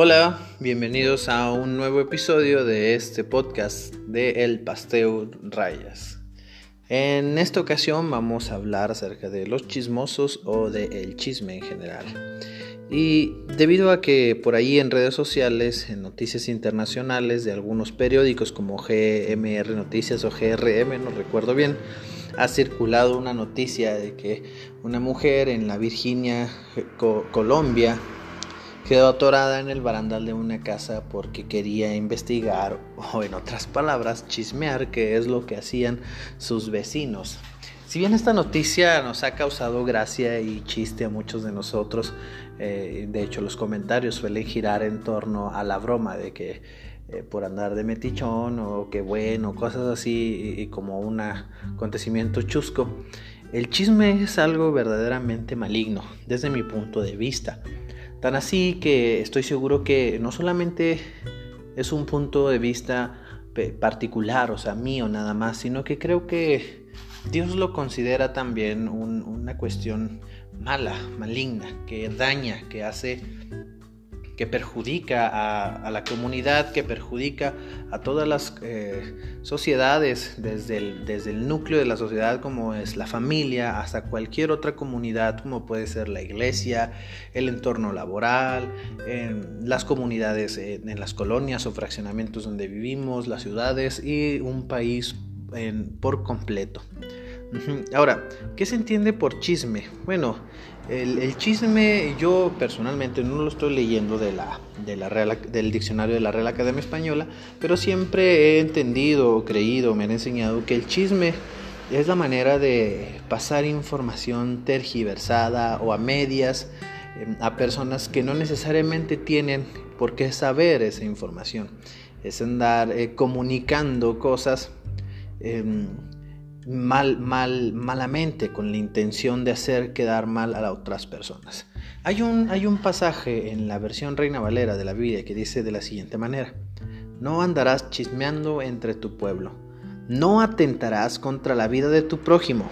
Hola, bienvenidos a un nuevo episodio de este podcast de El Pasteo Rayas. En esta ocasión vamos a hablar acerca de los chismosos o de el chisme en general. Y debido a que por ahí en redes sociales, en noticias internacionales de algunos periódicos como GMR Noticias o GRM, no recuerdo bien, ha circulado una noticia de que una mujer en la Virginia, Colombia, quedó atorada en el barandal de una casa porque quería investigar o en otras palabras chismear qué es lo que hacían sus vecinos. Si bien esta noticia nos ha causado gracia y chiste a muchos de nosotros, eh, de hecho los comentarios suelen girar en torno a la broma de que eh, por andar de metichón o que bueno, cosas así y como un acontecimiento chusco, el chisme es algo verdaderamente maligno desde mi punto de vista. Tan así que estoy seguro que no solamente es un punto de vista particular, o sea, mío nada más, sino que creo que Dios lo considera también una cuestión mala, maligna, que daña, que hace que perjudica a, la comunidad, que perjudica a todas las eh, sociedades, desde el, desde el núcleo de la sociedad como es la familia, hasta cualquier otra comunidad como puede ser la iglesia, el entorno laboral, las comunidades, en, las colonias o fraccionamientos donde vivimos, las ciudades y un país por completo. Ahora, ¿qué se entiende por chisme? Bueno, el, chisme yo personalmente no lo estoy leyendo de la, de la del diccionario de la Real Academia Española, pero siempre he entendido, creído, me han enseñado que el chisme es la manera de pasar información tergiversada o a medias em, a personas que no necesariamente tienen por qué saber esa información. Es andar eh, comunicando cosas em, mal, mal, malamente, con la intención de hacer quedar mal a las otras personas. Hay un, hay un pasaje en la versión Reina Valera de la Biblia que dice de la siguiente manera, no andarás chismeando entre tu pueblo, no atentarás contra la vida de tu prójimo.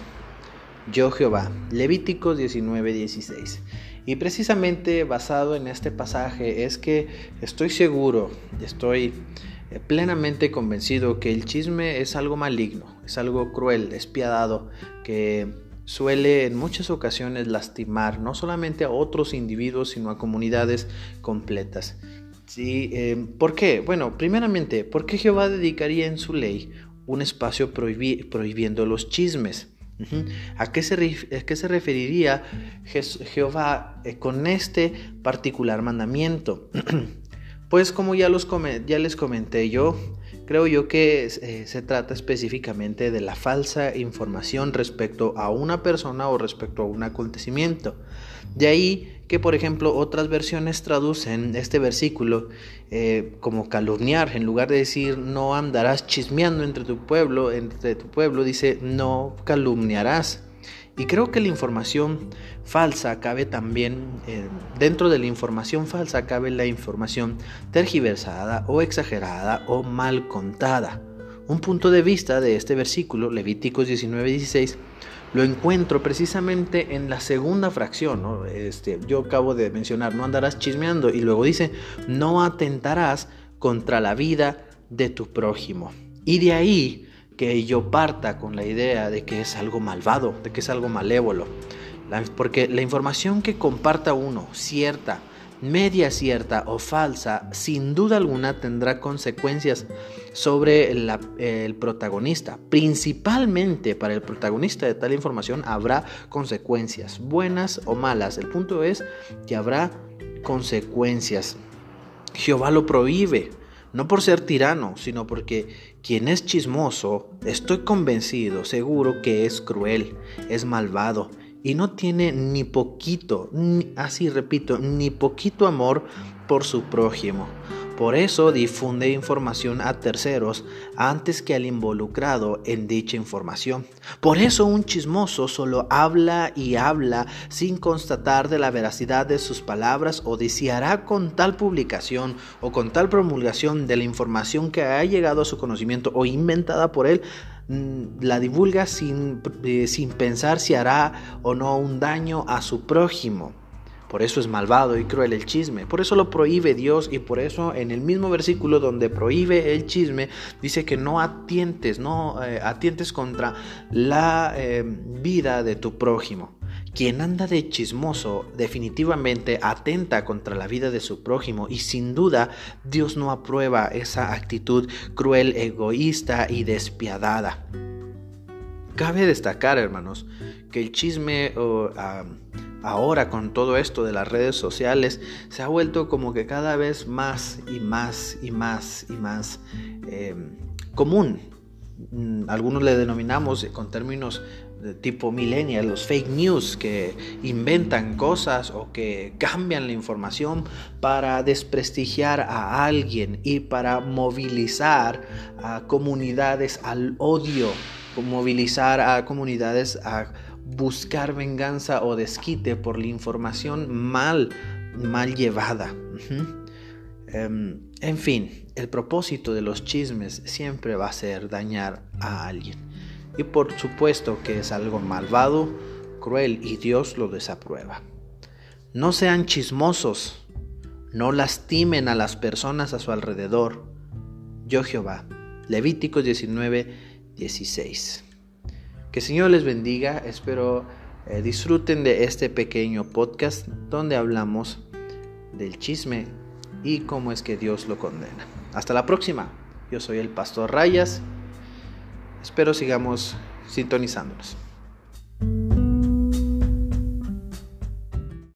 Yo Jehová, Levíticos 19:16. Y precisamente basado en este pasaje es que estoy seguro, estoy plenamente convencido que el chisme es algo maligno, es algo cruel, despiadado, que suele en muchas ocasiones lastimar no solamente a otros individuos, sino a comunidades completas. Sí, eh, ¿Por qué? Bueno, primeramente, ¿por qué Jehová dedicaría en su ley un espacio prohibiendo los chismes? ¿A, qué se, qué se, referiría Jehová eh, con este particular mandamiento? Pues como ya, ya les comenté yo, creo yo que eh, se trata específicamente de la falsa información respecto a una persona o respecto a un acontecimiento. De ahí que, por ejemplo, otras versiones traducen este versículo eh, como calumniar, en lugar de decir no andarás chismeando entre tu pueblo, entre tu pueblo, dice no calumniarás. Y creo que la información falsa cabe también, eh, dentro de la información falsa cabe la información tergiversada o exagerada o mal contada. Un punto de vista de este versículo, Levíticos 19:16, lo encuentro precisamente en la segunda fracción. Este, yo acabo de mencionar, no andarás chismeando, y luego dice, no atentarás contra la vida de tu prójimo. Y de ahí que yo parta con la idea de que es algo malvado, de que es algo malévolo. porque la información que comparta uno, cierta, media cierta o falsa, sin duda alguna tendrá consecuencias sobre el protagonista. Principalmente para el protagonista de tal información habrá consecuencias, buenas o malas. El punto es que habrá consecuencias. Jehová lo prohíbe no por ser tirano, sino porque quien es chismoso, estoy convencido, seguro que es cruel, es malvado y no tiene ni poquito, así repito, ni poquito amor por su prójimo. Por eso difunde información a terceros antes que al involucrado en dicha información. Por eso un chismoso solo habla y habla sin constatar de la veracidad de sus palabras o deseará con tal publicación o con tal promulgación de la información que ha llegado a su conocimiento o inventada por él mm, la divulga sin, eh, sin pensar si hará o no un daño a su prójimo. Por eso es malvado y cruel el chisme. Por eso lo prohíbe Dios y por eso en el mismo versículo donde prohíbe el chisme dice que no atientes, no eh, atientes contra la eh, vida de tu prójimo. Quien anda de chismoso definitivamente atenta contra la vida de su prójimo y sin duda Dios no aprueba esa actitud cruel, egoísta y despiadada. Cabe destacar, hermanos, que el chisme ahora con todo esto de las redes sociales se ha vuelto como que cada vez más y más y más y más em, común. Mm, algunos le denominamos con términos tipo millennial, los fake news que inventan cosas o que cambian la información para desprestigiar a alguien y para movilizar a comunidades al odio movilizar a comunidades a buscar venganza o desquite por la información mal, mal llevada. Em, en fin, el propósito de los chismes siempre va a ser dañar a alguien. Y por supuesto que es algo malvado, cruel y Dios lo desaprueba. No sean chismosos, no lastimen a las personas a su alrededor. Yo Jehová. Levíticos 19, 16. Que el Señor les bendiga, espero eh, disfruten de este pequeño podcast donde hablamos del chisme y cómo es que Dios lo condena. Hasta la próxima, yo soy el pastor Rayas, espero sigamos sintonizándonos.